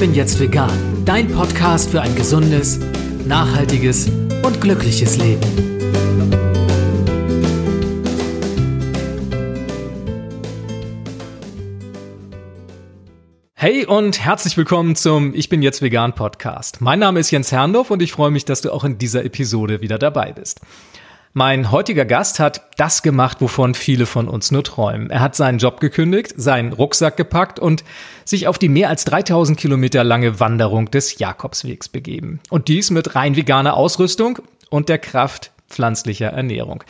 bin jetzt vegan, dein Podcast für ein gesundes, nachhaltiges und glückliches Leben. Hey und herzlich willkommen zum Ich bin jetzt vegan Podcast. Mein Name ist Jens Herrndorf und ich freue mich, dass du auch in dieser Episode wieder dabei bist. Mein heutiger Gast hat das gemacht, wovon viele von uns nur träumen. Er hat seinen Job gekündigt, seinen Rucksack gepackt und sich auf die mehr als 3000 Kilometer lange Wanderung des Jakobswegs begeben. Und dies mit rein veganer Ausrüstung und der Kraft pflanzlicher Ernährung.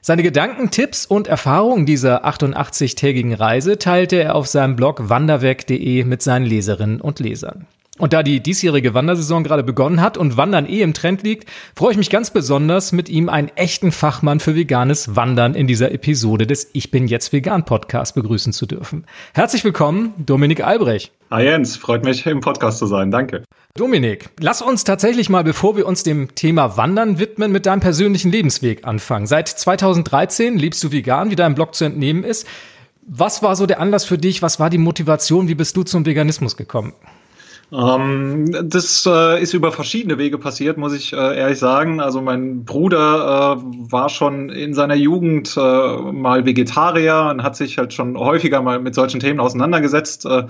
Seine Gedanken, Tipps und Erfahrungen dieser 88-tägigen Reise teilte er auf seinem Blog wanderweg.de mit seinen Leserinnen und Lesern. Und da die diesjährige Wandersaison gerade begonnen hat und Wandern eh im Trend liegt, freue ich mich ganz besonders, mit ihm einen echten Fachmann für veganes Wandern in dieser Episode des Ich bin jetzt vegan Podcast begrüßen zu dürfen. Herzlich willkommen, Dominik Albrecht. Hi Jens, freut mich im Podcast zu sein. Danke. Dominik, lass uns tatsächlich mal, bevor wir uns dem Thema Wandern widmen, mit deinem persönlichen Lebensweg anfangen. Seit 2013 lebst du vegan, wie dein Blog zu entnehmen ist. Was war so der Anlass für dich? Was war die Motivation? Wie bist du zum Veganismus gekommen? Ähm, das äh, ist über verschiedene Wege passiert, muss ich äh, ehrlich sagen. Also mein Bruder äh, war schon in seiner Jugend äh, mal Vegetarier und hat sich halt schon häufiger mal mit solchen Themen auseinandergesetzt. Äh,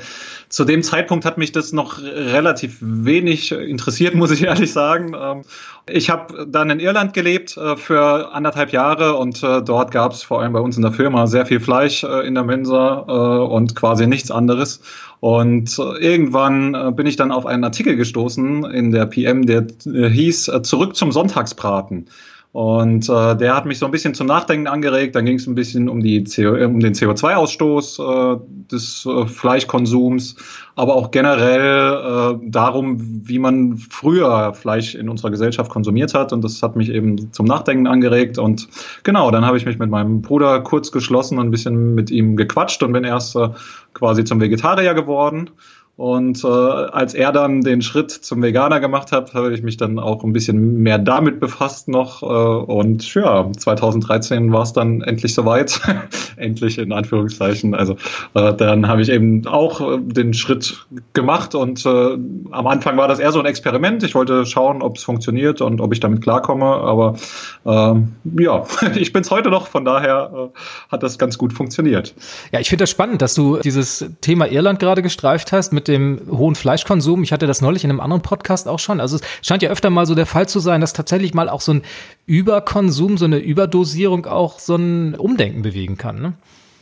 zu dem Zeitpunkt hat mich das noch relativ wenig interessiert, muss ich ehrlich sagen. Ähm, ich habe dann in Irland gelebt äh, für anderthalb Jahre und dort gab es vor allem bei uns in der Firma sehr viel Fleisch in der Mensa und quasi nichts anderes. Und irgendwann bin ich dann auf einen Artikel gestoßen in der PM, der hieß Zurück zum Sonntagsbraten. Und äh, der hat mich so ein bisschen zum Nachdenken angeregt. Dann ging es ein bisschen um, die CO, um den CO2-Ausstoß äh, des äh, Fleischkonsums, aber auch generell äh, darum, wie man früher Fleisch in unserer Gesellschaft konsumiert hat. Und das hat mich eben zum Nachdenken angeregt. Und genau, dann habe ich mich mit meinem Bruder kurz geschlossen und ein bisschen mit ihm gequatscht und bin erst äh, quasi zum Vegetarier geworden. Und äh, als er dann den Schritt zum Veganer gemacht hat, habe ich mich dann auch ein bisschen mehr damit befasst noch. Äh, und ja, 2013 war es dann endlich soweit. endlich in Anführungszeichen. Also äh, dann habe ich eben auch äh, den Schritt gemacht und äh, am Anfang war das eher so ein Experiment. Ich wollte schauen, ob es funktioniert und ob ich damit klarkomme. Aber äh, ja, ich bin es heute noch, von daher äh, hat das ganz gut funktioniert. Ja, ich finde das spannend, dass du dieses Thema Irland gerade gestreift hast mit dem hohen Fleischkonsum. Ich hatte das neulich in einem anderen Podcast auch schon. Also es scheint ja öfter mal so der Fall zu sein, dass tatsächlich mal auch so ein Überkonsum, so eine Überdosierung auch so ein Umdenken bewegen kann. Ne?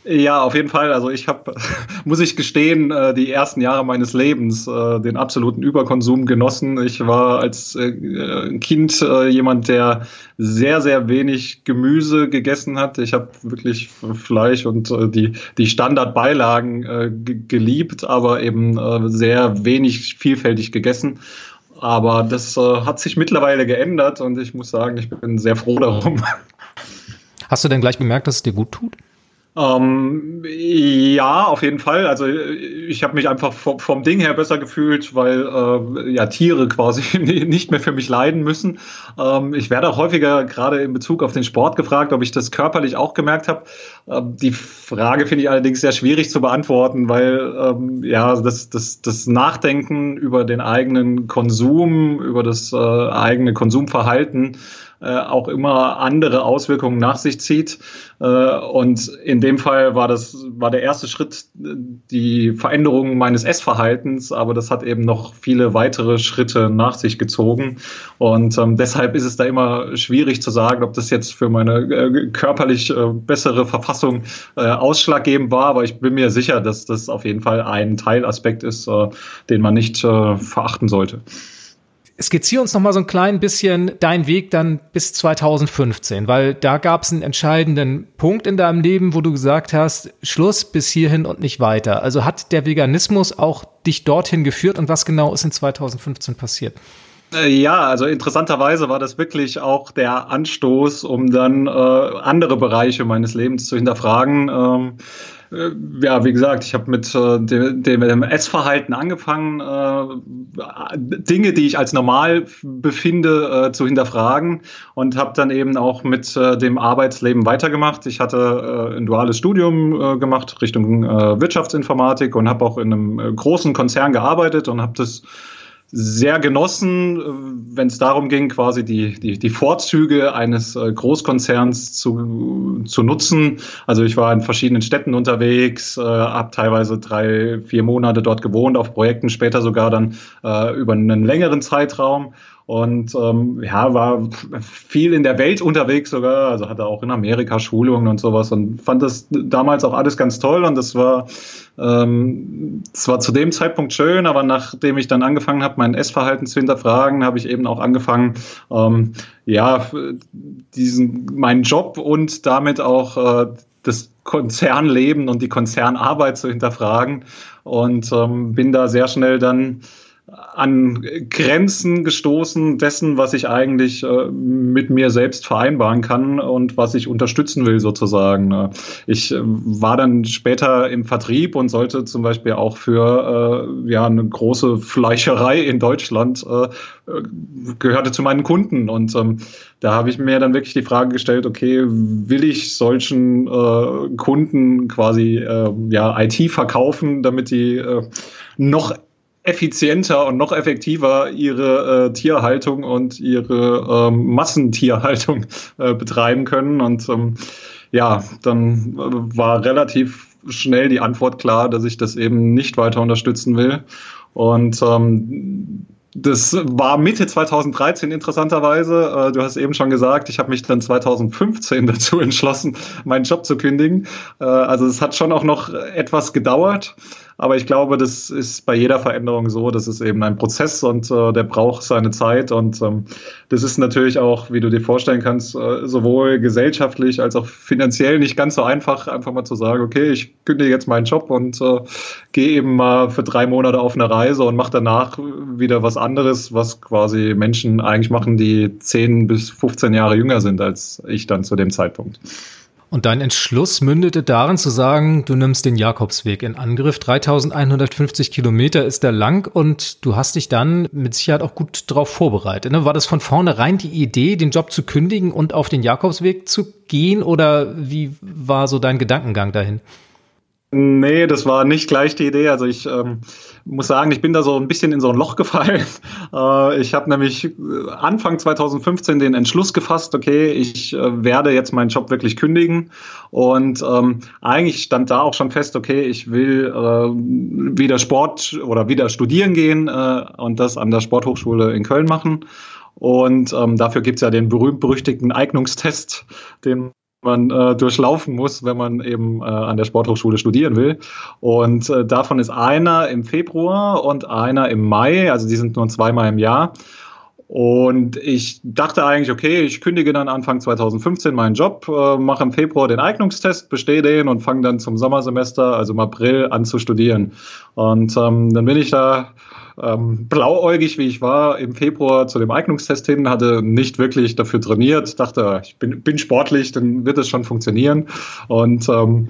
Ja, auf jeden Fall. Also ich habe, muss ich gestehen, äh, die ersten Jahre meines Lebens äh, den absoluten Überkonsum genossen. Ich war als äh, Kind jemand, der sehr, sehr wenig Gemüse gegessen hat. Ich habe wirklich Fleisch und die, die Standardbeilagen geliebt, aber eben sehr wenig vielfältig gegessen. Aber das hat sich mittlerweile geändert und ich muss sagen, ich bin sehr froh darum. Hast du denn gleich bemerkt, dass es dir gut tut? Ähm, ja, auf jeden Fall. Also ich habe mich einfach vom, vom, Ding her besser gefühlt, weil äh, ja Tiere quasi nicht mehr für mich leiden müssen. Ähm, ich werde auch häufiger gerade in Bezug auf den Sport gefragt, ob ich das körperlich auch gemerkt habe. Ähm, die Frage finde ich allerdings sehr schwierig zu beantworten, weil ähm, ja das, das, das Nachdenken über den eigenen Konsum, über das äh, eigene Konsumverhalten auch immer andere Auswirkungen nach sich zieht. Äh, und in dem Fall war das war der erste Schritt die Veränderung meines Essverhaltens, aber das hat eben noch viele weitere Schritte nach sich gezogen. Und ähm, deshalb ist es da immer schwierig zu sagen, ob das jetzt für meine äh, körperlich äh, bessere Verfassung äh, ausschlaggebend war. Aber ich bin mir sicher, dass das auf jeden Fall ein Teilaspekt ist, äh, den man nicht verachten sollte skizziere uns noch mal so ein klein bisschen deinen Weg dann bis 2015, weil da gab es einen entscheidenden Punkt in deinem Leben, wo du gesagt hast, Schluss bis hierhin und nicht weiter. Also hat der Veganismus auch dich dorthin geführt und was genau ist in 2015 passiert? Äh, ja, also interessanterweise war das wirklich auch der Anstoß, um dann äh, andere Bereiche meines Lebens zu hinterfragen. Ähm, äh, ja, wie gesagt, ich habe mit äh, dem, dem Essverhalten angefangen, äh, Dinge, die ich als normal befinde, äh, zu hinterfragen und habe dann eben auch mit äh, dem Arbeitsleben weitergemacht. Ich hatte äh, ein duales Studium gemacht Richtung Wirtschaftsinformatik und habe auch in einem großen Konzern gearbeitet und habe das sehr genossen, äh, wenn es darum ging, quasi die, die, die Vorzüge eines äh, Großkonzerns zu, zu nutzen. Also ich war in verschiedenen Städten unterwegs, äh, habe teilweise drei, vier Monate dort gewohnt auf Projekten, später sogar dann äh, über einen längeren Zeitraum und ähm, ja, war viel in der Welt unterwegs sogar, also hatte auch in Amerika Schulungen und sowas und fand das damals auch alles ganz toll und das war ähm, das war zu dem Zeitpunkt schön, aber nachdem ich dann angefangen habe, mein Essverhalten zu hinterfragen, habe ich eben auch angefangen, ähm, ja, diesen meinen Job und damit auch äh, das Konzernleben und die Konzernarbeit zu hinterfragen und ähm, bin da sehr schnell dann an Grenzen gestoßen dessen, was ich eigentlich äh, mit mir selbst vereinbaren kann und was ich unterstützen will sozusagen. Ne? Ich äh, war dann später im Vertrieb und sollte zum Beispiel auch für äh, ja eine große Fleischerei in Deutschland äh, gehörte zu meinen Kunden und ähm, da habe ich mir dann wirklich die Frage gestellt, okay, will ich solchen äh, Kunden quasi äh, ja IT verkaufen, damit die noch effizienter und noch effektiver ihre äh, Tierhaltung und ihre ähm, Massentierhaltung äh, betreiben können. Und ähm, ja, dann äh, war relativ schnell die Antwort klar, dass ich das eben nicht weiter unterstützen will. Und ähm, das war Mitte 2013 interessanterweise. Äh, du hast eben schon gesagt, ich habe mich dann 2015 dazu entschlossen, meinen Job zu kündigen. Äh, also es hat schon auch noch etwas gedauert. Aber ich glaube, das ist bei jeder Veränderung so. Das ist eben ein Prozess und äh, der braucht seine Zeit. Und ähm, das ist natürlich auch, wie du dir vorstellen kannst, äh, sowohl gesellschaftlich als auch finanziell nicht ganz so einfach, einfach mal zu sagen, okay, ich kündige jetzt meinen Job und äh, gehe eben mal für drei Monate auf eine Reise und mache danach wieder was anderes, was quasi Menschen eigentlich machen, die 10 bis 15 Jahre jünger sind als ich dann zu dem Zeitpunkt. Und dein Entschluss mündete darin zu sagen, du nimmst den Jakobsweg in Angriff. 3150 Kilometer ist er lang und du hast dich dann mit Sicherheit auch gut darauf vorbereitet. Ne? War das von vornherein die Idee, den Job zu kündigen und auf den Jakobsweg zu gehen oder wie war so dein Gedankengang dahin? Nee, das war nicht gleich die Idee. Also ich ähm, muss sagen, ich bin da so ein bisschen in so ein Loch gefallen. Äh, ich habe nämlich äh, Anfang 2015 den Entschluss gefasst, okay, ich äh, werde jetzt meinen Job wirklich kündigen. Und ähm, eigentlich stand da auch schon fest, okay, ich will äh, wieder Sport oder wieder studieren gehen äh, und das an der Sporthochschule in Köln machen. Und ähm, dafür gibt's ja den berühmt-berüchtigten Eignungstest, den man äh, durchlaufen muss, wenn man eben äh, an der Sporthochschule studieren will. Und äh, davon ist einer im Februar und einer im Mai, also die sind nur zweimal im Jahr. Und ich dachte eigentlich, okay, ich kündige dann Anfang 2015 meinen Job, äh, mache im Februar den Eignungstest, bestehe den und fange dann zum Sommersemester, also im April, an zu studieren. Und ähm, dann bin ich da ähm, blauäugig, wie ich war, im Februar zu dem Eignungstest hin, hatte nicht wirklich dafür trainiert, dachte, ich bin, bin sportlich, dann wird es schon funktionieren. Und ähm,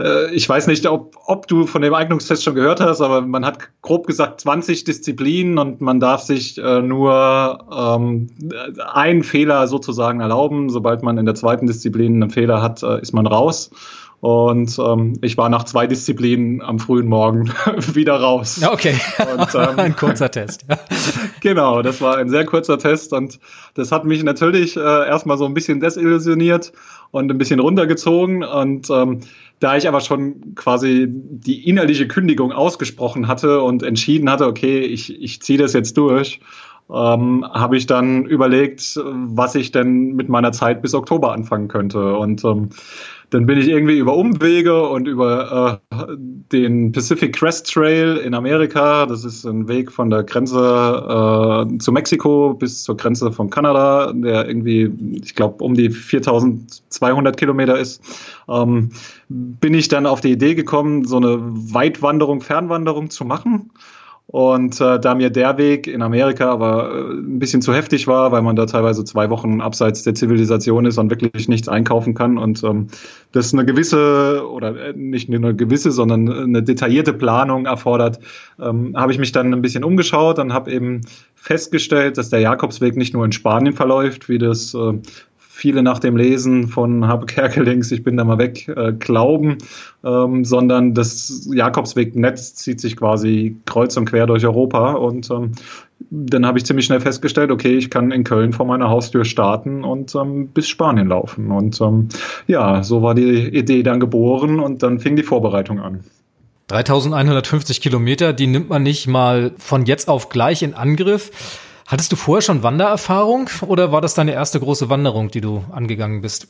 äh, ich weiß nicht, ob, ob du von dem Eignungstest schon gehört hast, aber man hat grob gesagt 20 Disziplinen und man darf sich äh, nur ähm, einen Fehler sozusagen erlauben. Sobald man in der zweiten Disziplin einen Fehler hat, äh, ist man raus. Und ähm, ich war nach zwei Disziplinen am frühen Morgen wieder raus. Okay. Und, ähm, ein kurzer Test. genau, das war ein sehr kurzer Test und das hat mich natürlich äh, erstmal so ein bisschen desillusioniert und ein bisschen runtergezogen. Und ähm, da ich aber schon quasi die innerliche Kündigung ausgesprochen hatte und entschieden hatte, okay, ich, ich ziehe das jetzt durch, ähm, habe ich dann überlegt, was ich denn mit meiner Zeit bis Oktober anfangen könnte. Und ähm, dann bin ich irgendwie über Umwege und über äh, den Pacific Crest Trail in Amerika, das ist ein Weg von der Grenze äh, zu Mexiko bis zur Grenze von Kanada, der irgendwie, ich glaube, um die 4200 Kilometer ist, ähm, bin ich dann auf die Idee gekommen, so eine Weitwanderung, Fernwanderung zu machen. Und äh, da mir der Weg in Amerika aber äh, ein bisschen zu heftig war, weil man da teilweise zwei Wochen abseits der Zivilisation ist und wirklich nichts einkaufen kann und ähm, das eine gewisse oder äh, nicht nur eine gewisse, sondern eine detaillierte Planung erfordert, ähm, habe ich mich dann ein bisschen umgeschaut und habe eben festgestellt, dass der Jakobsweg nicht nur in Spanien verläuft, wie das äh, viele nach dem Lesen von Habe Kerkelings, ich bin da mal weg, äh, glauben, ähm, sondern das Jakobswegnetz zieht sich quasi kreuz und quer durch Europa und ähm, dann habe ich ziemlich schnell festgestellt, okay, ich kann in Köln vor meiner Haustür starten und ähm, bis Spanien laufen. Und ähm, ja, so war die Idee dann geboren und dann fing die Vorbereitung an. 3150 Kilometer, die nimmt man nicht mal von jetzt auf gleich in Angriff. Hattest du vorher schon Wandererfahrung oder war das deine erste große Wanderung, die du angegangen bist?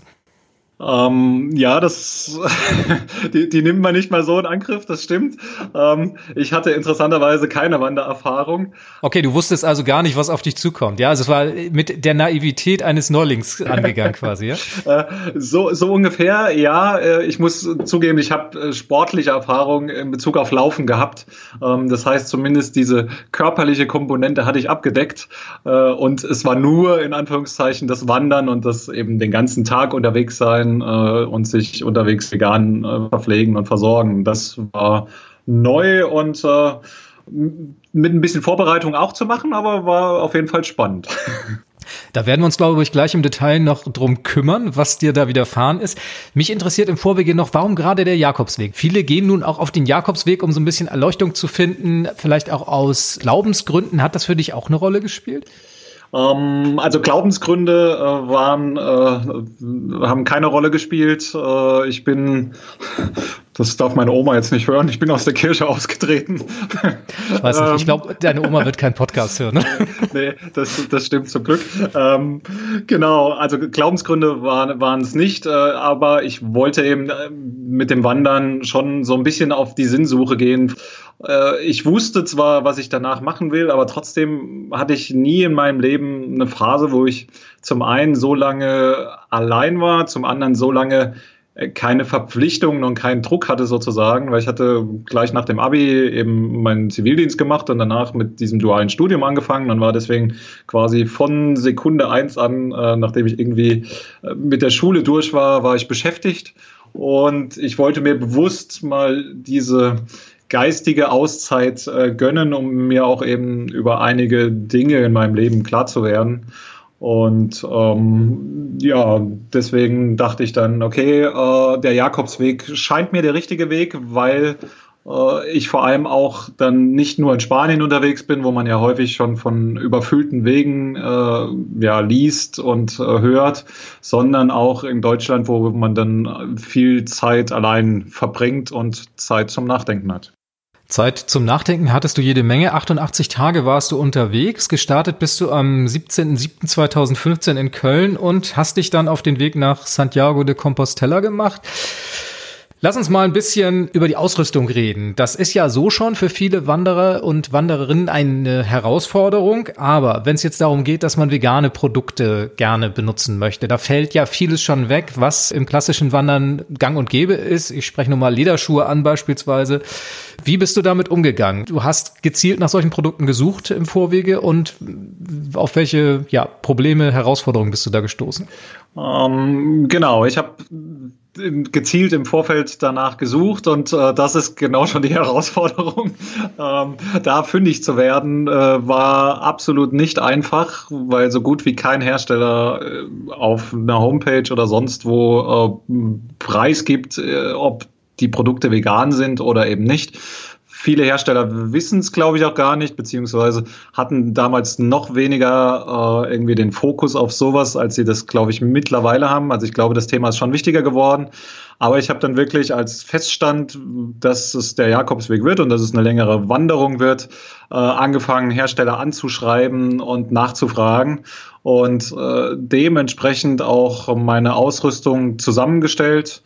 Ähm, ja, das, die, die nimmt man nicht mal so in Angriff, das stimmt. Ähm, ich hatte interessanterweise keine Wandererfahrung. Okay, du wusstest also gar nicht, was auf dich zukommt. Ja, also es war mit der Naivität eines Neulings angegangen quasi, ja? Äh, so, so ungefähr, ja. Äh, ich muss zugeben, ich habe äh, sportliche Erfahrung in Bezug auf Laufen gehabt. Ähm, das heißt, zumindest diese körperliche Komponente hatte ich abgedeckt. Und es war nur in Anführungszeichen das Wandern und das eben den ganzen Tag unterwegs sein sein äh, und sich unterwegs vegan äh, verpflegen und versorgen. Das war neu und äh, mit ein bisschen Vorbereitung auch zu machen, aber war auf jeden Fall spannend. Da werden wir uns, glaube ich, gleich im Detail noch drum kümmern, was dir da widerfahren ist. Mich interessiert im Vorwege noch, warum gerade der Jakobsweg? Viele gehen nun auch auf den Jakobsweg, um so ein bisschen Erleuchtung zu finden, vielleicht auch aus Glaubensgründen. Hat das für dich auch eine Rolle gespielt? Ähm, also Glaubensgründe äh, waren, äh, haben keine Rolle gespielt. Äh, ich bin, das darf meine Oma jetzt nicht hören, ich bin aus der Kirche ausgetreten. Ich weiß nicht, ich glaube, deine Oma wird keinen Podcast hören. Ne? nee, das, das stimmt zum Glück. Ähm, genau, also Glaubensgründe waren, waren es nicht, äh, aber ich wollte eben äh, mit dem Wandern schon so ein bisschen auf die Sinnsuche gehen äh, ich wusste zwar, was ich danach machen will, aber trotzdem hatte ich nie in meinem Leben eine Phase, wo ich zum einen so lange allein war, zum anderen so lange keine Verpflichtungen und keinen Druck hatte sozusagen, weil ich hatte gleich nach dem Abi eben meinen Zivildienst gemacht und danach mit diesem dualen Studium angefangen und war deswegen quasi von Sekunde eins an, äh, nachdem ich irgendwie mit der Schule durch war, war ich beschäftigt und ich wollte mir bewusst mal diese geistige Auszeit äh, gönnen, um mir auch eben über einige Dinge in meinem Leben klar zu werden. Und ähm, ja, deswegen dachte ich dann, okay, äh, der Jakobsweg scheint mir der richtige Weg, weil äh, ich vor allem auch dann nicht nur in Spanien unterwegs bin, wo man ja häufig schon von überfüllten Wegen äh, ja, liest und äh, hört, sondern auch in Deutschland, wo man dann viel Zeit allein verbringt und Zeit zum Nachdenken hat. Zeit zum Nachdenken hattest du jede Menge. 88 Tage warst du unterwegs. Gestartet bist du am 17.07.2015 in Köln und hast dich dann auf den Weg nach Santiago de Compostela gemacht. Lass uns mal ein bisschen über die Ausrüstung reden. Das ist ja so schon für viele Wanderer und Wandererinnen eine Herausforderung. Aber wenn es jetzt darum geht, dass man vegane Produkte gerne benutzen möchte, da fällt ja vieles schon weg, was im klassischen Wandern gang und gäbe ist. Ich spreche nur mal Lederschuhe an beispielsweise. Wie bist du damit umgegangen? Du hast gezielt nach solchen Produkten gesucht im Vorwege und auf welche ja, Probleme, Herausforderungen bist du da gestoßen? Ähm, genau, ich habe gezielt im Vorfeld danach gesucht und äh, das ist genau schon die Herausforderung. Ähm, da fündig zu werden, äh, war absolut nicht einfach, weil so gut wie kein Hersteller äh, auf einer Homepage oder sonst wo äh, Preis gibt, äh, ob die Produkte vegan sind oder eben nicht. Viele Hersteller wissen es, glaube ich, auch gar nicht, beziehungsweise hatten damals noch weniger äh, irgendwie den Fokus auf sowas, als sie das, glaube ich, mittlerweile haben. Also ich glaube, das Thema ist schon wichtiger geworden. Aber ich habe dann wirklich als feststand, dass es der Jakobsweg wird und dass es eine längere Wanderung wird, äh, angefangen, Hersteller anzuschreiben und nachzufragen und äh, dementsprechend auch meine Ausrüstung zusammengestellt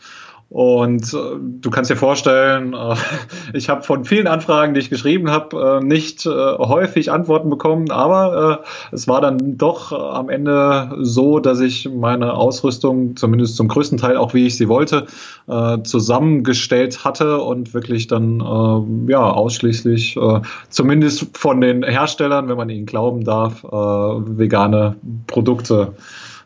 Und äh, du kannst dir vorstellen, äh, ich habe von vielen Anfragen, die ich geschrieben habe, äh, nicht äh, häufig Antworten bekommen, aber äh, es war dann doch äh, am Ende so, dass ich meine Ausrüstung, zumindest zum größten Teil auch wie ich sie wollte, zusammengestellt hatte und wirklich dann ja ausschließlich, zumindest von den Herstellern, wenn man ihnen glauben darf, vegane Produkte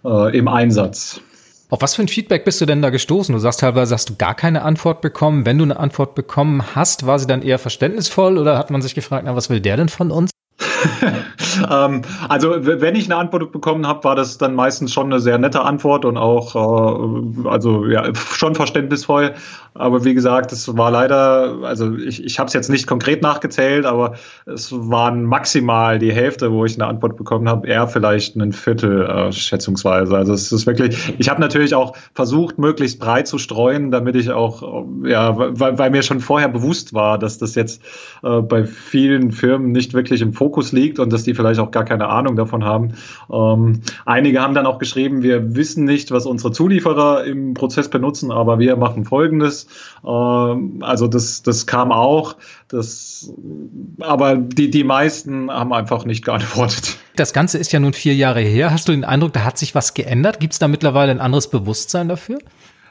im Einsatz. Auf was für ein Feedback bist du denn da gestoßen? Du sagst teilweise, hast du gar keine Antwort bekommen. Wenn du eine Antwort bekommen hast, war sie dann eher verständnisvoll oder hat man sich gefragt, na, was will der denn von uns? ähm, also wenn ich eine Antwort bekommen habe, war das dann meistens schon eine sehr nette Antwort und auch äh, also ja schon verständnisvoll. Aber wie gesagt, es war leider, also ich, ich habe es jetzt nicht konkret nachgezählt, aber es waren maximal die Hälfte, wo ich eine Antwort bekommen habe, eher vielleicht ein Viertel äh, schätzungsweise. Also es ist wirklich, ich habe natürlich auch versucht, möglichst breit zu streuen, damit ich auch, ja, weil, weil mir schon vorher bewusst war, dass das jetzt äh, bei vielen Firmen nicht wirklich im Fokus liegt und dass die vielleicht auch gar keine Ahnung davon haben. Ähm, einige haben dann auch geschrieben, wir wissen nicht, was unsere Zulieferer im Prozess benutzen, aber wir machen Folgendes. Ähm, also das, das kam auch. Das, aber die, die meisten haben einfach nicht geantwortet. Das Ganze ist ja nun vier Jahre her. Hast du den Eindruck, da hat sich was geändert? Gibt es da mittlerweile ein anderes Bewusstsein dafür?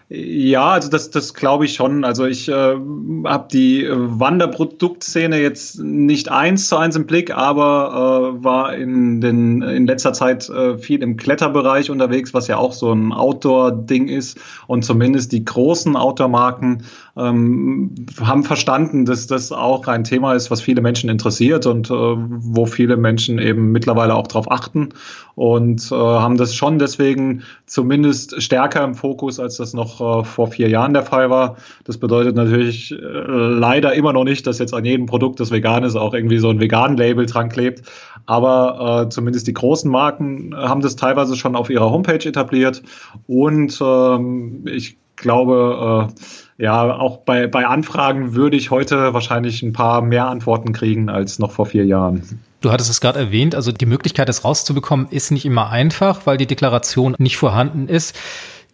Ja, also das, das glaube ich schon. Also ich äh, habe die Wanderproduktszene jetzt nicht eins zu eins im Blick, aber äh, war in, den, in letzter Zeit äh, viel im Kletterbereich unterwegs, was ja auch so ein Outdoor-Ding ist. Und zumindest die großen Outdoor-Marken ähm, haben verstanden, dass das auch ein Thema ist, was viele Menschen interessiert und äh, wo viele Menschen eben mittlerweile auch darauf achten und äh, haben das schon deswegen zumindest stärker im Fokus, als das noch äh, vor vier Jahren der Fall war. Das bedeutet natürlich äh, leider immer noch nicht, dass jetzt an jedem Produkt, das vegan ist, auch irgendwie so ein Vegan-Label dran klebt. Aber äh, zumindest die großen Marken haben das teilweise schon auf ihrer Homepage etabliert. Und ähm, ich glaube, äh, ja, auch bei, bei Anfragen würde ich heute wahrscheinlich ein paar mehr Antworten kriegen als noch vor vier Jahren. Du hattest es gerade erwähnt, also die Möglichkeit, das rauszubekommen, ist nicht immer einfach, weil die Deklaration nicht vorhanden ist.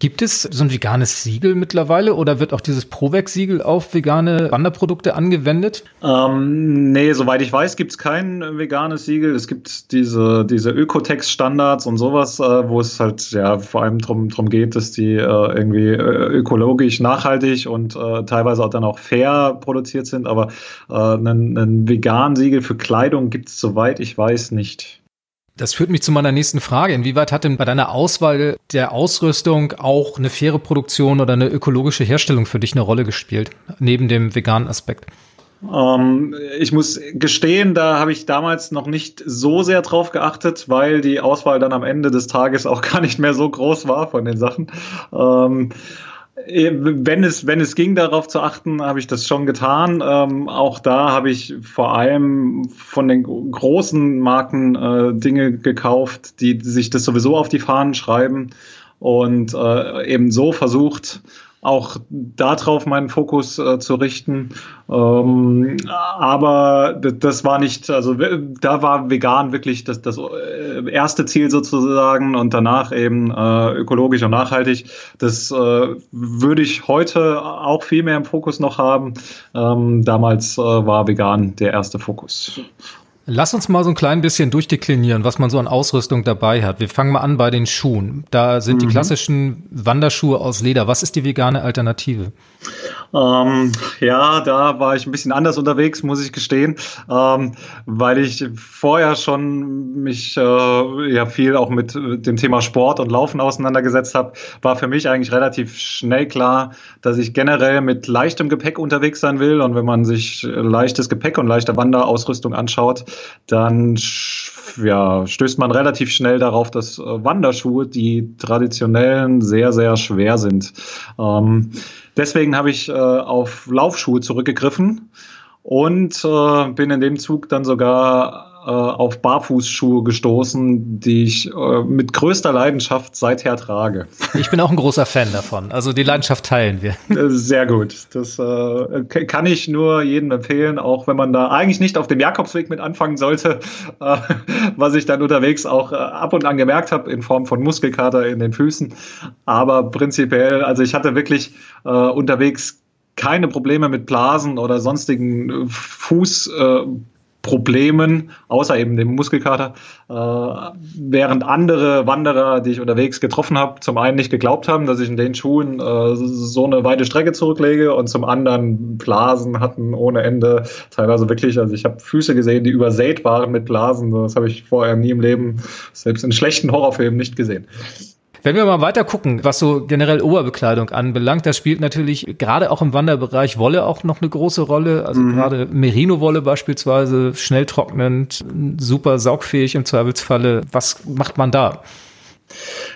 Gibt es so ein veganes Siegel mittlerweile oder wird auch dieses Provex-Siegel auf vegane Wanderprodukte angewendet? Ähm, nee, soweit ich weiß, gibt es kein veganes Siegel. Es gibt diese, diese Ökotex-Standards und sowas, äh, wo es halt ja vor allem darum drum geht, dass die äh, irgendwie äh, ökologisch nachhaltig und äh, teilweise auch dann auch fair produziert sind. Aber äh, ein, ein vegan Siegel für Kleidung gibt es, soweit ich weiß, nicht. Das führt mich zu meiner nächsten Frage. Inwieweit hat denn bei deiner Auswahl der Ausrüstung auch eine faire Produktion oder eine ökologische Herstellung für dich eine Rolle gespielt, neben dem veganen Aspekt? Ähm, ich muss gestehen, da habe ich damals noch nicht so sehr drauf geachtet, weil die Auswahl dann am Ende des Tages auch gar nicht mehr so groß war von den Sachen. Ähm, äh, wenn es, wenn es ging, darauf zu achten, habe ich das schon getan. Ähm, auch da habe ich vor allem von den großen Marken äh, Dinge gekauft, die sich das sowieso auf die Fahnen schreiben und äh, eben so versucht, auch darauf meinen Fokus äh, zu richten. Ähm, aber das war nicht, also da war vegan wirklich das, das äh, erste Ziel sozusagen und danach eben äh, ökologisch und nachhaltig. Das äh, würde ich heute auch viel mehr im Fokus noch haben. Ähm, damals äh, war vegan der erste Fokus. Lass uns mal so ein klein bisschen durchdeklinieren, was man so an Ausrüstung dabei hat. Wir fangen mal an bei den Schuhen. Da sind mhm. die klassischen Wanderschuhe aus Leder. Was ist die vegane Alternative? Ähm, ja, da war ich ein bisschen anders unterwegs, muss ich gestehen, ähm, weil ich vorher schon mich äh, ja viel auch mit dem Thema Sport und Laufen auseinandergesetzt habe, war für mich eigentlich relativ schnell klar, dass ich generell mit leichtem Gepäck unterwegs sein will. Und wenn man sich leichtes Gepäck und leichte Wanderausrüstung anschaut, dann ja, stößt man relativ schnell darauf, dass äh, Wanderschuhe, die traditionellen, sehr, sehr schwer sind. Ähm, deswegen habe ich äh, auf Laufschuhe zurückgegriffen und äh, bin in dem Zug dann sogar äh, auf Barfußschuhe gestoßen, die ich äh, mit größter Leidenschaft seither trage. Ich bin auch ein großer Fan davon. Also die Leidenschaft teilen wir. Äh, sehr gut. Das äh, kann ich nur jedem empfehlen, auch wenn man da eigentlich nicht auf dem Jakobsweg mit anfangen sollte, äh, was ich dann unterwegs auch ab und an gemerkt habe in Form von Muskelkater in den Füßen. Aber prinzipiell, also ich hatte wirklich unterwegs keine Probleme mit Blasen oder sonstigen Fuß. Problemen, außer eben dem Muskelkater, äh, während andere Wanderer, die ich unterwegs getroffen habe, zum einen nicht geglaubt haben, dass ich in den Schuhen äh, so eine weite Strecke zurücklege und zum anderen Blasen hatten ohne Ende, teilweise wirklich, also ich habe Füße gesehen, die übersät waren mit Blasen, das habe ich vorher nie im Leben, selbst in schlechten Horrorfilmen nicht gesehen. Wenn wir mal weiter gucken, was so generell Oberbekleidung anbelangt, da spielt natürlich gerade auch im Wanderbereich Wolle auch noch eine große Rolle. Also mhm. gerade Merino-Wolle beispielsweise, schnell trocknend, super saugfähig im Zweifelsfalle. Was macht man da?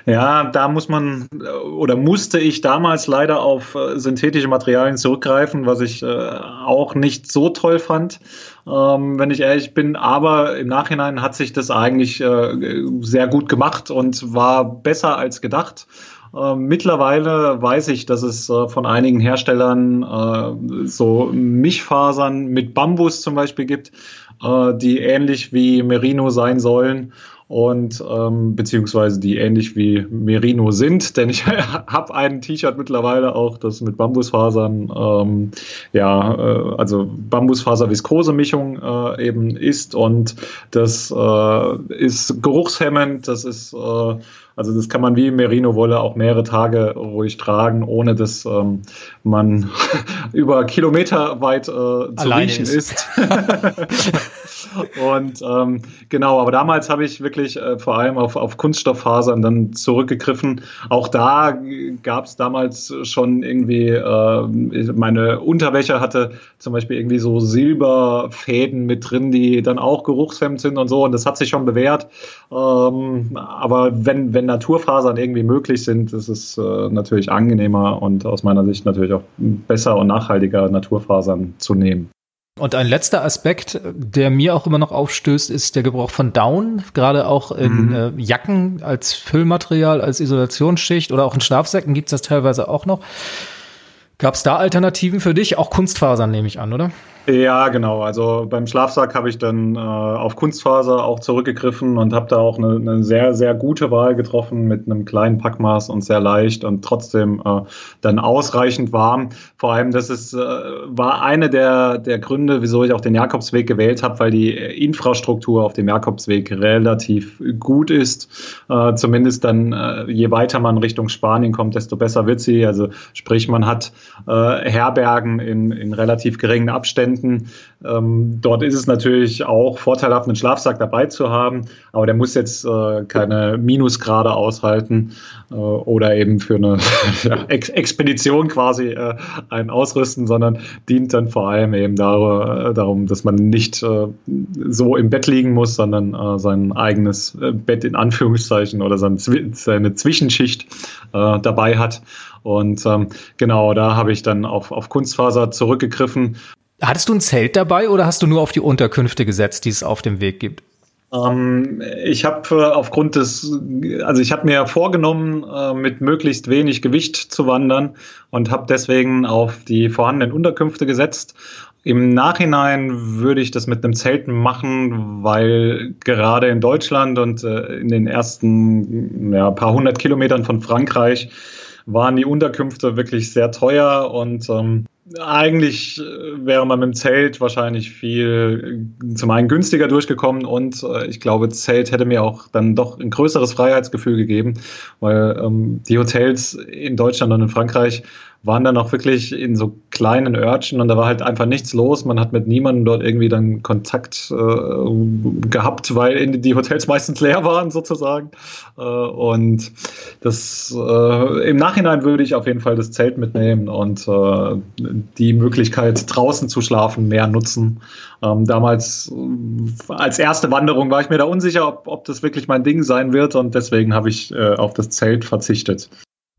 Ja, da muss man oder musste ich damals leider auf äh, synthetische Materialien zurückgreifen, was ich äh, auch nicht so toll fand, ähm, wenn ich ehrlich bin. Aber im Nachhinein hat sich das eigentlich äh, sehr gut gemacht und war besser als gedacht. Ähm, mittlerweile weiß ich, dass es äh, von einigen Herstellern äh, so Mischfasern mit Bambus zum Beispiel gibt, äh, die ähnlich wie Merino sein sollen und ähm, beziehungsweise die ähnlich wie Merino sind, denn ich habe ein T-Shirt mittlerweile auch, das mit Bambusfasern, ähm, ja, äh, also Bambusfaser-Viskose-Mischung äh, eben ist und das äh, ist geruchshemmend, das ist äh, also das kann man wie Merino-Wolle auch mehrere Tage ruhig tragen, ohne dass ähm, man über Kilometer weit äh, zu Alleine riechen ist. ist. Und ähm, genau, aber damals habe ich wirklich äh, vor allem auf, auf Kunststofffasern dann zurückgegriffen. Auch da gab es damals schon irgendwie, äh, meine Unterwäsche hatte zum Beispiel irgendwie so Silberfäden mit drin, die dann auch geruchshemmend sind und so. Und das hat sich schon bewährt. Ähm, aber wenn, wenn Naturfasern irgendwie möglich sind, ist es äh, natürlich angenehmer und aus meiner Sicht natürlich auch besser und nachhaltiger Naturfasern zu nehmen. Und ein letzter Aspekt, der mir auch immer noch aufstößt, ist der Gebrauch von Down, gerade auch in mhm. äh, Jacken als Füllmaterial, als Isolationsschicht oder auch in Schlafsäcken gibt es das teilweise auch noch. Gab es da Alternativen für dich? Auch Kunstfasern nehme ich an, oder? Ja, genau. Also beim Schlafsack habe ich dann äh, auf Kunstfaser auch zurückgegriffen und habe da auch eine, eine, sehr, sehr gute Wahl getroffen mit einem kleinen Packmaß und sehr leicht und trotzdem äh, dann ausreichend warm. Vor allem, das ist, äh, war eine der, der Gründe, wieso ich auch den Jakobsweg gewählt habe, weil die Infrastruktur auf dem Jakobsweg relativ gut ist. Äh, zumindest dann, äh, je weiter man Richtung Spanien kommt, desto besser wird sie. Also sprich, man hat äh, Herbergen in, in relativ geringen Abständen Patienten. Ähm, dort ist es natürlich auch vorteilhaft, einen Schlafsack dabei zu haben, aber der muss jetzt äh, keine Minusgrade aushalten äh, oder eben für eine Ex Expedition quasi äh, einen ausrüsten, sondern dient dann vor allem eben dar darum, dass man nicht äh, so im Bett liegen muss, sondern äh, sein eigenes äh, Bett in Anführungszeichen oder sein, seine Zwischenschicht dabei hat. Und ähm, genau, da habe ich dann auf, auf Kunstfaser zurückgegriffen Hattest du ein Zelt dabei oder hast du nur auf die Unterkünfte gesetzt, die es auf dem Weg gibt? Ähm, ich habe äh, aufgrund des, also ich habe mir vorgenommen, äh, mit möglichst wenig Gewicht zu wandern und habe deswegen auf die vorhandenen Unterkünfte gesetzt. Im Nachhinein würde ich das mit einem Zelt machen, weil gerade in Deutschland und äh, in den ersten ja, paar hundert Kilometern von Frankreich waren die Unterkünfte wirklich sehr teuer und ähm, eigentlich äh, wäre man mit dem Zelt wahrscheinlich viel äh, zum einen günstiger durchgekommen und äh, ich glaube, Zelt hätte mir auch dann doch ein größeres Freiheitsgefühl gegeben, weil ähm, die Hotels in Deutschland und in Frankreich waren dann auch wirklich in so kleinen Örtchen und da war halt einfach nichts los. Man hat mit niemandem dort irgendwie dann Kontakt äh, gehabt, weil die Hotels meistens leer waren sozusagen. Äh, und das äh, im Nachhinein würde ich auf jeden Fall das Zelt mitnehmen und äh, die Möglichkeit draußen zu schlafen mehr nutzen. Ähm, damals äh, als erste Wanderung war ich mir da unsicher, ob, ob das wirklich mein Ding sein wird und deswegen habe ich äh, auf das Zelt verzichtet.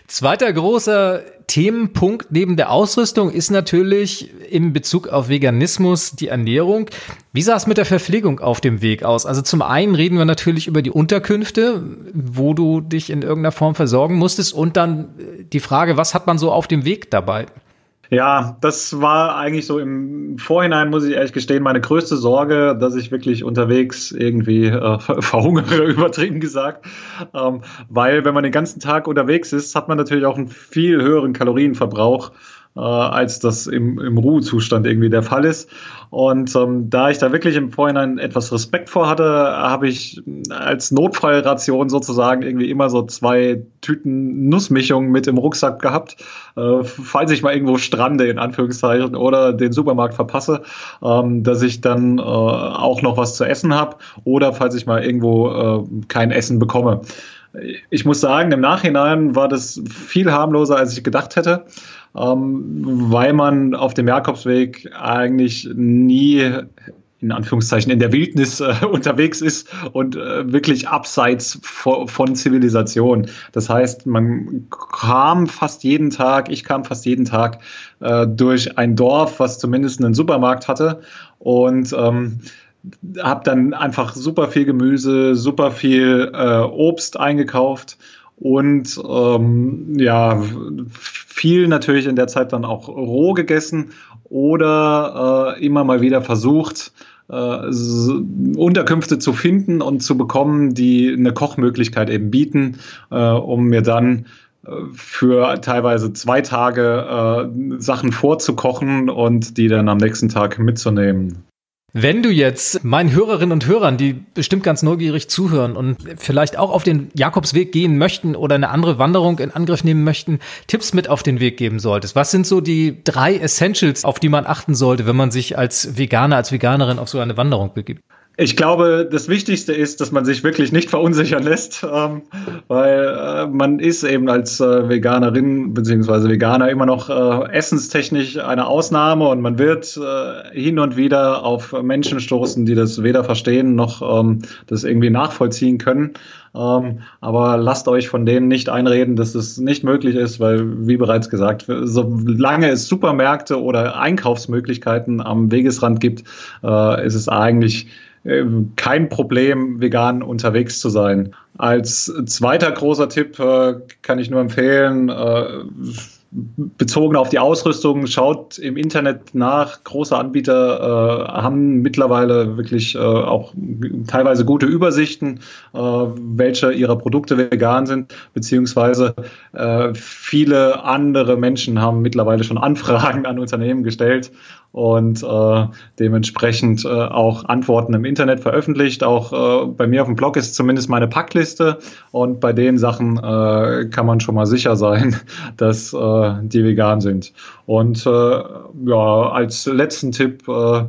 Zweiter großer Themenpunkt neben der Ausrüstung ist natürlich in Bezug auf Veganismus die Ernährung. Wie sah es mit der Verpflegung auf dem Weg aus? Also zum einen reden wir natürlich über die Unterkünfte, wo du dich in irgendeiner Form versorgen musstest und dann die Frage, was hat man so auf dem Weg dabei? Ja, das war eigentlich so im Vorhinein, muss ich ehrlich gestehen, meine größte Sorge, dass ich wirklich unterwegs irgendwie äh, verhungere, übertrieben gesagt. Ähm, weil wenn man den ganzen Tag unterwegs ist, hat man natürlich auch einen viel höheren Kalorienverbrauch äh, als das im, im Ruhezustand irgendwie der Fall ist. Und ähm, da ich da wirklich im Vorhinein etwas Respekt vor hatte, habe ich als Notfallration sozusagen irgendwie immer so zwei Tüten Nussmischung mit im Rucksack gehabt, äh, falls ich mal irgendwo strande, in Anführungszeichen, oder den Supermarkt verpasse, ähm, dass ich dann äh, auch noch was zu essen habe oder falls ich mal irgendwo äh, kein Essen bekomme. Ich muss sagen, im Nachhinein war das viel harmloser, als ich gedacht hätte ähm, weil man auf dem Jakobsweg eigentlich nie in Anführungszeichen in der Wildnis äh, unterwegs ist und äh, wirklich abseits von, von, Zivilisation. Das heißt, man kam fast jeden Tag, ich kam fast jeden Tag äh, durch ein Dorf, was zumindest einen Supermarkt hatte und ähm, habe dann einfach super viel Gemüse, super viel äh, Obst eingekauft und ähm, ja, viel natürlich in der Zeit dann auch roh gegessen oder äh, immer mal wieder versucht, äh, Unterkünfte zu finden und zu bekommen, die eine Kochmöglichkeit eben bieten, äh, um mir dann äh, für teilweise zwei Tage äh, Sachen vorzukochen und die dann am nächsten Tag mitzunehmen. Wenn du jetzt meinen Hörerinnen und Hörern, die bestimmt ganz neugierig zuhören und vielleicht auch auf den Jakobsweg gehen möchten oder eine andere Wanderung in Angriff nehmen möchten, Tipps mit auf den Weg geben solltest. Was sind so die drei Essentials, auf die man achten sollte, wenn man sich als Veganer, als Veganerin auf so eine Wanderung begibt? Ich glaube, das Wichtigste ist, dass man sich wirklich nicht verunsichern lässt, ähm, weil äh, man ist eben als äh, Veganerin bzw. Veganer immer noch äh, essenstechnisch eine Ausnahme und man wird äh, hin und wieder auf Menschen stoßen, die das weder verstehen noch ähm, das irgendwie nachvollziehen können. Ähm, aber lasst euch von denen nicht einreden, dass es nicht möglich ist, weil, wie bereits gesagt, solange es Supermärkte oder Einkaufsmöglichkeiten am Wegesrand gibt, äh, ist es eigentlich kein Problem, vegan unterwegs zu sein. Als zweiter großer Tipp äh, kann ich nur empfehlen, äh, bezogen auf die Ausrüstung, schaut im Internet nach. Große Anbieter äh, haben mittlerweile wirklich äh, auch teilweise gute Übersichten, äh, welche ihrer Produkte vegan sind, beziehungsweise äh, viele andere Menschen haben mittlerweile schon Anfragen an Unternehmen gestellt und äh, dementsprechend äh, auch Antworten im Internet veröffentlicht. Auch äh, bei mir auf dem Blog ist zumindest meine Packliste und bei den Sachen äh, kann man schon mal sicher sein, dass äh, die vegan sind. Und äh, ja, als letzten Tipp äh,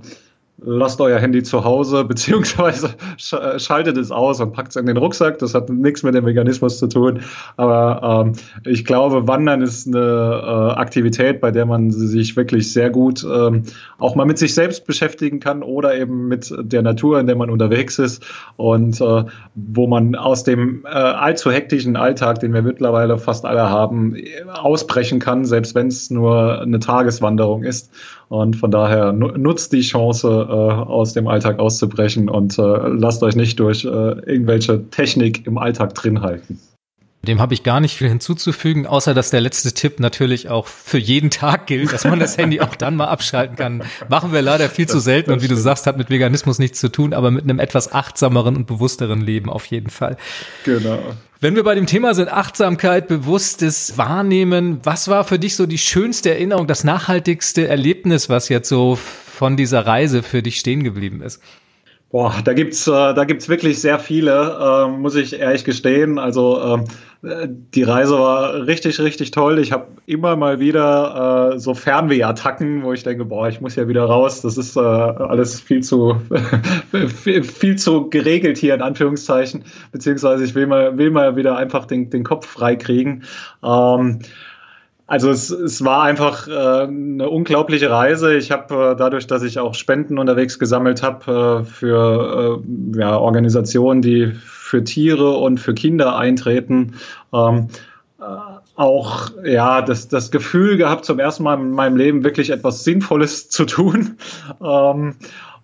lasst euer Handy zu Hause, beziehungsweise schaltet es aus und packt es in den Rucksack. Das hat nichts mit dem Veganismus zu tun. Aber ähm, ich glaube, Wandern ist eine äh, Aktivität, bei der man sich wirklich sehr gut ähm, auch mal mit sich selbst beschäftigen kann oder eben mit der Natur, in der man unterwegs ist und äh, wo man aus dem äh, allzu hektischen Alltag, den wir mittlerweile fast alle haben, ausbrechen kann, selbst wenn es nur eine Tageswanderung ist. Und von daher nutzt die Chance, äh, aus dem Alltag auszubrechen und äh, lasst euch nicht durch äh, irgendwelche Technik im Alltag drin halten. Dem habe ich gar nicht viel hinzuzufügen, außer dass der letzte Tipp natürlich auch für jeden Tag gilt, dass man das Handy auch dann mal abschalten kann. Machen wir leider viel zu selten und wie du sagst, hat mit Veganismus nichts zu tun, aber mit einem etwas achtsameren und bewussteren Leben auf jeden Fall. Genau. Wenn wir bei dem Thema sind, Achtsamkeit, bewusstes Wahrnehmen, was war für dich so die schönste Erinnerung, das nachhaltigste Erlebnis, was jetzt so von dieser Reise für dich stehen geblieben ist? Boah, da gibt's äh, da gibt's wirklich sehr viele, äh, muss ich ehrlich gestehen. Also äh, die Reise war richtig, richtig toll. Ich habe immer mal wieder äh, so Fernwehattacken, wo ich denke, boah, ich muss ja wieder raus. Das ist äh, alles viel zu viel, viel, zu geregelt hier in Anführungszeichen. Beziehungsweise ich will mal will mal wieder einfach den den Kopf frei kriegen. Ähm, also es, es war einfach äh, eine unglaubliche Reise. Ich habe äh, dadurch, dass ich auch Spenden unterwegs gesammelt habe äh, für äh, ja, Organisationen, die für Tiere und für Kinder eintreten, ähm, äh, auch ja das, das Gefühl gehabt, zum ersten Mal in meinem Leben wirklich etwas Sinnvolles zu tun. Ähm,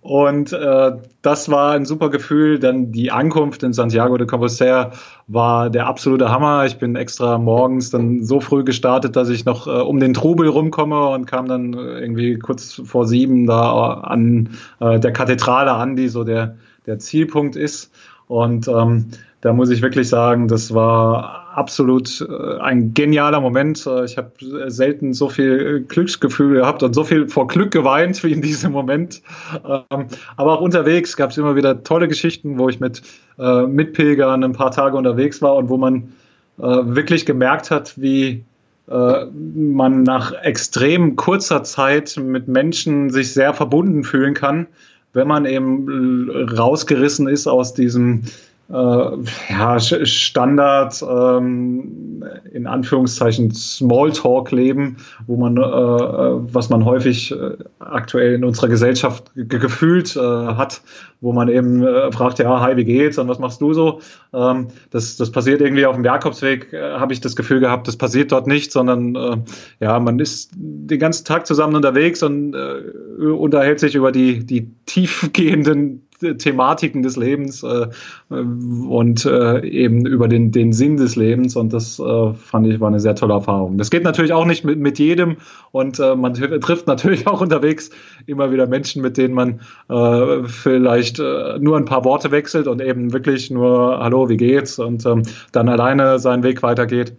und äh, das war ein super Gefühl. Dann die Ankunft in Santiago de Compostela war der absolute Hammer. Ich bin extra morgens dann so früh gestartet, dass ich noch äh, um den Trubel rumkomme und kam dann irgendwie kurz vor sieben da an äh, der Kathedrale an, die so der, der Zielpunkt ist. Und ähm, da muss ich wirklich sagen, das war absolut äh, ein genialer Moment. Äh, ich habe selten so viel Glücksgefühl gehabt und so viel vor Glück geweint wie in diesem Moment. Ähm, aber auch unterwegs gab es immer wieder tolle Geschichten, wo ich mit äh, Mitpilgern ein paar Tage unterwegs war und wo man wirklich gemerkt hat, wie man nach extrem kurzer Zeit mit Menschen sich sehr verbunden fühlen kann, wenn man eben rausgerissen ist aus diesem äh, ja, Standard, ähm, in Anführungszeichen Smalltalk leben, wo man, äh, äh, was man häufig äh, aktuell in unserer Gesellschaft gefühlt äh, hat, wo man eben äh, fragt, ja, hi, wie geht's und was machst du so? Ähm, das, das passiert irgendwie auf dem Jakobsweg, äh, habe ich das Gefühl gehabt, das passiert dort nicht, sondern äh, ja, man ist den ganzen Tag zusammen unterwegs und äh, unterhält sich über die, die tiefgehenden Thematiken des Lebens äh, und äh, eben über den, den Sinn des Lebens. Und das äh, fand ich war eine sehr tolle Erfahrung. Das geht natürlich auch nicht mit, mit jedem und äh, man trifft natürlich auch unterwegs immer wieder Menschen, mit denen man äh, vielleicht äh, nur ein paar Worte wechselt und eben wirklich nur Hallo, wie geht's? Und ähm, dann alleine seinen Weg weitergeht.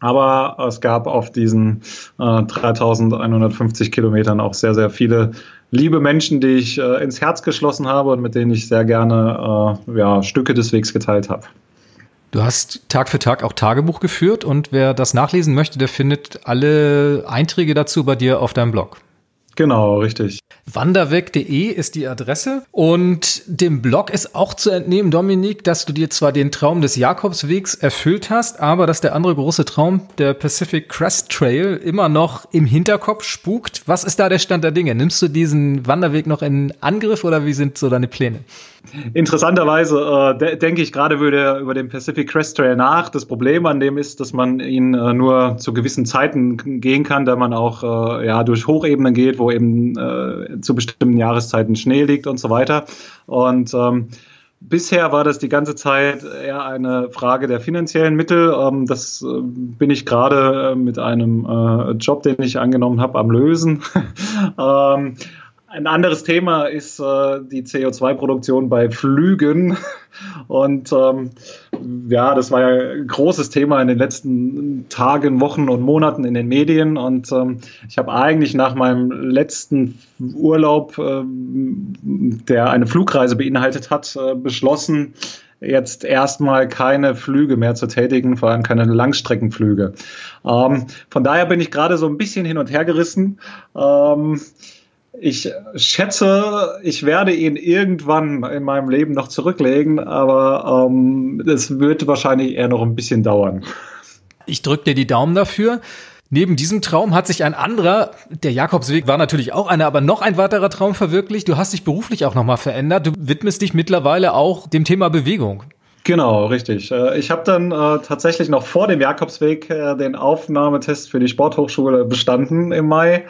Aber es gab auf diesen äh, 3150 Kilometern auch sehr, sehr viele liebe Menschen, die ich äh, ins Herz geschlossen habe und mit denen ich sehr gerne äh, ja, Stücke des Wegs geteilt habe. Du hast Tag für Tag auch Tagebuch geführt und wer das nachlesen möchte, der findet alle Einträge dazu bei dir auf deinem Blog. Genau, richtig. Wanderweg.de ist die Adresse und dem Blog ist auch zu entnehmen, Dominik, dass du dir zwar den Traum des Jakobswegs erfüllt hast, aber dass der andere große Traum, der Pacific Crest Trail, immer noch im Hinterkopf spukt. Was ist da der Stand der Dinge? Nimmst du diesen Wanderweg noch in Angriff oder wie sind so deine Pläne? Interessanterweise äh, denke ich gerade über, über den Pacific Crest Trail nach. Das Problem an dem ist, dass man ihn äh, nur zu gewissen Zeiten gehen kann, da man auch äh, ja, durch Hochebenen geht, wo eben äh, zu bestimmten Jahreszeiten Schnee liegt und so weiter. Und ähm, Bisher war das die ganze Zeit eher eine Frage der finanziellen Mittel. Ähm, das äh, bin ich gerade äh, mit einem äh, Job, den ich angenommen habe, am Lösen. Ähm, ein anderes Thema ist äh, die CO2-Produktion bei Flügen. Und ähm, ja, das war ja ein großes Thema in den letzten Tagen, Wochen und Monaten in den Medien. Und ähm, ich habe eigentlich nach meinem letzten Urlaub, äh, der eine Flugreise beinhaltet hat, äh, beschlossen, jetzt erstmal keine Flüge mehr zu tätigen, vor allem keine Langstreckenflüge. Ähm, von daher bin ich gerade so ein bisschen hin und her gerissen. Ähm, ich schätze, ich werde ihn irgendwann in meinem Leben noch zurücklegen, aber ähm, es ähm, wird wahrscheinlich eher noch ein bisschen dauern. Ich drücke dir die Daumen dafür. Neben diesem Traum hat sich ein anderer, der Jakobsweg war natürlich auch einer, aber noch ein weiterer Traum verwirklicht. Du hast dich beruflich auch nochmal verändert. Du widmest dich mittlerweile auch dem Thema Bewegung. Genau, richtig. Äh, ich habe dann äh, tatsächlich noch vor dem Jakobsweg äh, den Aufnahmetest für die Sporthochschule bestanden im Mai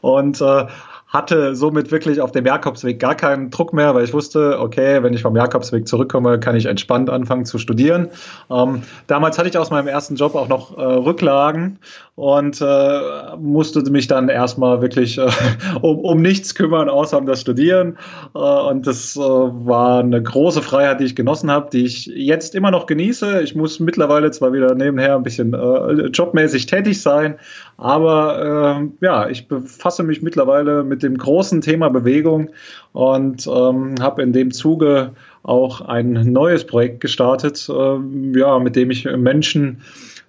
und äh, hatte somit wirklich auf dem Jakobsweg gar keinen Druck mehr, weil ich wusste, okay, wenn ich vom Jakobsweg zurückkomme, kann ich entspannt anfangen zu studieren. Ähm, damals hatte ich aus meinem ersten Job auch noch äh, Rücklagen und äh, musste mich dann erstmal wirklich äh, um, um nichts kümmern, außer um das Studieren. Äh, und das äh, war eine große Freiheit, die ich genossen habe, die ich jetzt immer noch genieße. Ich muss mittlerweile zwar wieder nebenher ein bisschen äh, jobmäßig tätig sein, aber äh, ja, ich befasse mich mittlerweile mit dem großen Thema Bewegung und ähm, habe in dem Zuge auch ein neues Projekt gestartet, äh, ja, mit dem ich Menschen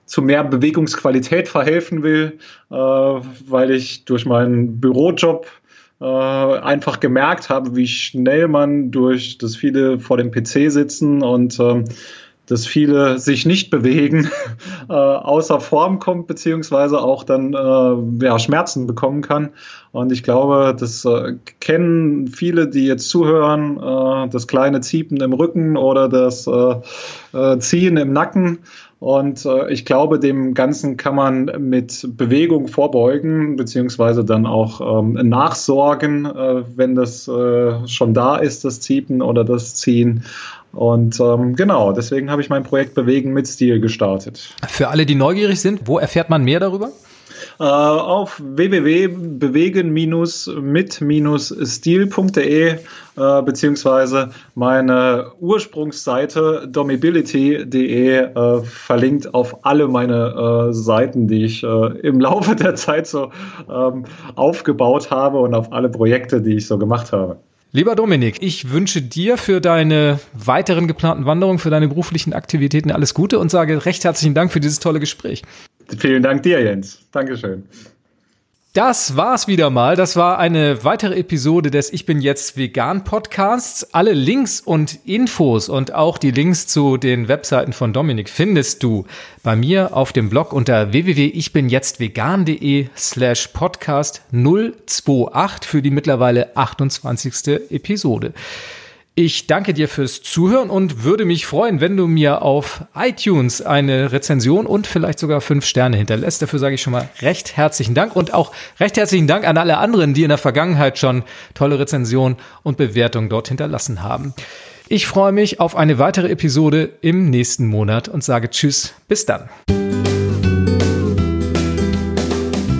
zu mehr Bewegungsqualität verhelfen will, äh, weil ich durch meinen Bürojob äh, einfach gemerkt habe, wie schnell man durch das viele vor dem PC sitzen und ähm, dass viele sich nicht bewegen, äh, außer Form kommt, beziehungsweise auch dann äh, ja, Schmerzen bekommen kann. Und ich glaube, das äh, kennen viele, die jetzt zuhören, äh, das kleine Ziepen im Rücken oder das äh, äh, Ziehen im Nacken. Und ich glaube, dem Ganzen kann man mit Bewegung vorbeugen, beziehungsweise dann auch ähm, nachsorgen, wenn das schon da ist, das Ziepen oder das Ziehen. Und ähm, genau, deswegen habe ich mein Projekt Bewegen mit Stil gestartet. Für alle, die neugierig sind, wo erfährt man mehr darüber? Äh, auf www.bewegen-mit-stil.de äh, beziehungsweise meine Ursprungsseite domibility.de äh, verlinkt auf alle meine äh, Seiten, die ich äh, im Laufe der Zeit so ähm, aufgebaut habe und auf alle Projekte, die ich so gemacht habe. Lieber Dominik, ich wünsche dir für deine weiteren geplanten Wanderungen, für deine beruflichen Aktivitäten alles Gute und sage recht herzlichen Dank für dieses tolle Gespräch. Vielen Dank dir, Jens. Dankeschön. Das war's wieder mal. Das war eine weitere Episode des Ich bin jetzt vegan Podcasts. Alle Links und Infos und auch die Links zu den Webseiten von Dominik findest du bei mir auf dem Blog unter www.ichbinjetztvegan.de slash podcast 028 für die mittlerweile 28. Episode. Ich danke dir fürs Zuhören und würde mich freuen, wenn du mir auf iTunes eine Rezension und vielleicht sogar fünf Sterne hinterlässt. Dafür sage ich schon mal recht herzlichen Dank und auch recht herzlichen Dank an alle anderen, die in der Vergangenheit schon tolle Rezensionen und Bewertungen dort hinterlassen haben. Ich freue mich auf eine weitere Episode im nächsten Monat und sage Tschüss, bis dann.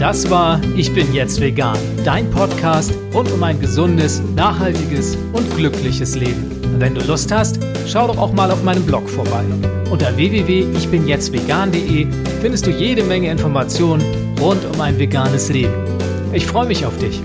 Das war Ich bin jetzt vegan, dein Podcast rund um ein gesundes, nachhaltiges und glückliches Leben. Wenn du Lust hast, schau doch auch mal auf meinem Blog vorbei. Unter www.ichbinjetztvegan.de findest du jede Menge Informationen rund um ein veganes Leben. Ich freue mich auf dich.